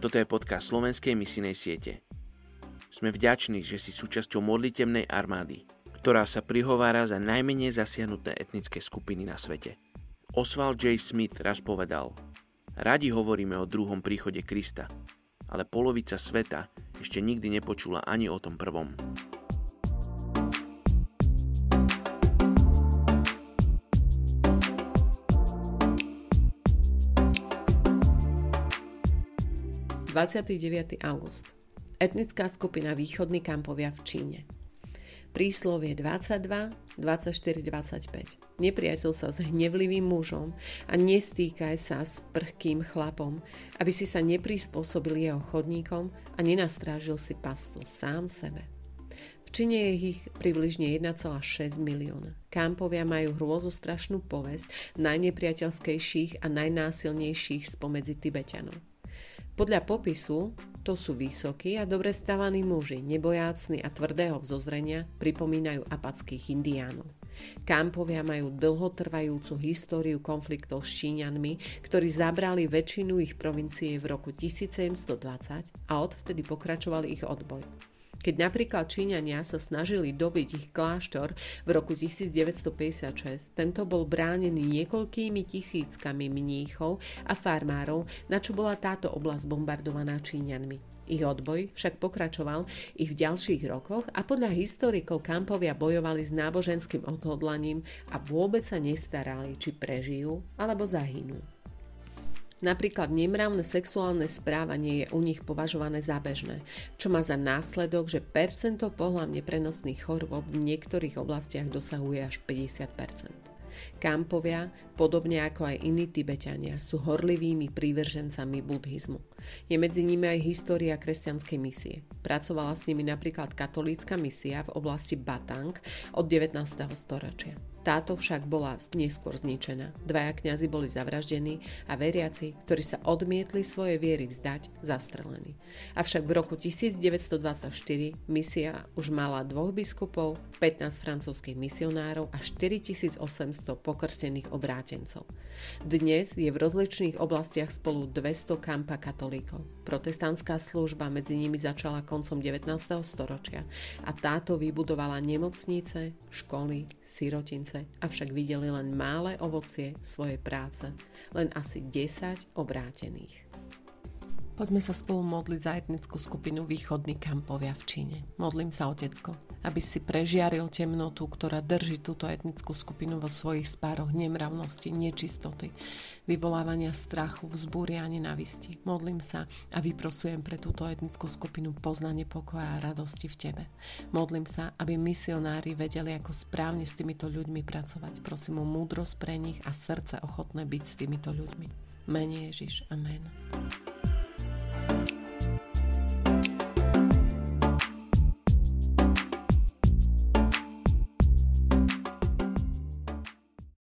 Toto je podcast slovenskej misijnej siete. Sme vďační, že si súčasťou modlitebnej armády, ktorá sa prihovára za najmenej zasiahnuté etnické skupiny na svete. Oswald J. Smith raz povedal, radi hovoríme o druhom príchode Krista, ale polovica sveta ešte nikdy nepočula ani o tom prvom. 29. august. Etnická skupina Východní kampovia v Číne. Príslovie 22, 24, 25. Nepriateľ sa s hnevlivým mužom a nestýkaj sa s prchkým chlapom, aby si sa neprispôsobil jeho chodníkom a nenastrážil si pastu sám sebe. V Číne je ich približne 1,6 milióna. Kampovia majú hrôzostrašnú povesť najnepriateľskejších a najnásilnejších spomedzi Tibetanov. Podľa popisu to sú vysokí a dobre stavaní muži, nebojácni a tvrdého vzozrenia, pripomínajú apatských indiánov. Kampovia majú dlhotrvajúcu históriu konfliktov s Číňanmi, ktorí zabrali väčšinu ich provincie v roku 1720 a odvtedy pokračovali ich odboj. Keď napríklad Číňania sa snažili dobiť ich kláštor v roku 1956, tento bol bránený niekoľkými tisíckami mníchov a farmárov, na čo bola táto oblasť bombardovaná Číňanmi. Ich odboj však pokračoval i v ďalších rokoch a podľa historikov kampovia bojovali s náboženským odhodlaním a vôbec sa nestarali, či prežijú alebo zahynú. Napríklad nemravné sexuálne správanie je u nich považované za bežné, čo má za následok, že percento pohľavne prenosných chorôb v niektorých oblastiach dosahuje až 50% Kampovia, podobne ako aj iní Tibetania, sú horlivými prívržencami buddhizmu. Je medzi nimi aj história kresťanskej misie. Pracovala s nimi napríklad katolícka misia v oblasti Batang od 19. storočia. Táto však bola neskôr zničená. Dvaja kňazi boli zavraždení a veriaci, ktorí sa odmietli svoje viery vzdať, zastrelení. Avšak v roku 1924 misia už mala dvoch biskupov, 15 francúzskych misionárov a 4800 pokrstených obrátencov. Dnes je v rozličných oblastiach spolu 200 kampa katolíkov. Protestantská služba medzi nimi začala koncom 19. storočia a táto vybudovala nemocnice, školy, sirotince práce, avšak videli len malé ovocie svojej práce, len asi 10 obrátených. Poďme sa spolu modliť za etnickú skupinu Východní kampovia v Číne. Modlím sa, Otecko, aby si prežiaril temnotu, ktorá drží túto etnickú skupinu vo svojich spároch nemravnosti, nečistoty, vyvolávania strachu, vzbúria a nenavisti. Modlím sa a vyprosujem pre túto etnickú skupinu poznanie pokoja a radosti v Tebe. Modlím sa, aby misionári vedeli, ako správne s týmito ľuďmi pracovať. Prosím o múdrosť pre nich a srdce ochotné byť s týmito ľuďmi. Mene Ježiš. Amen.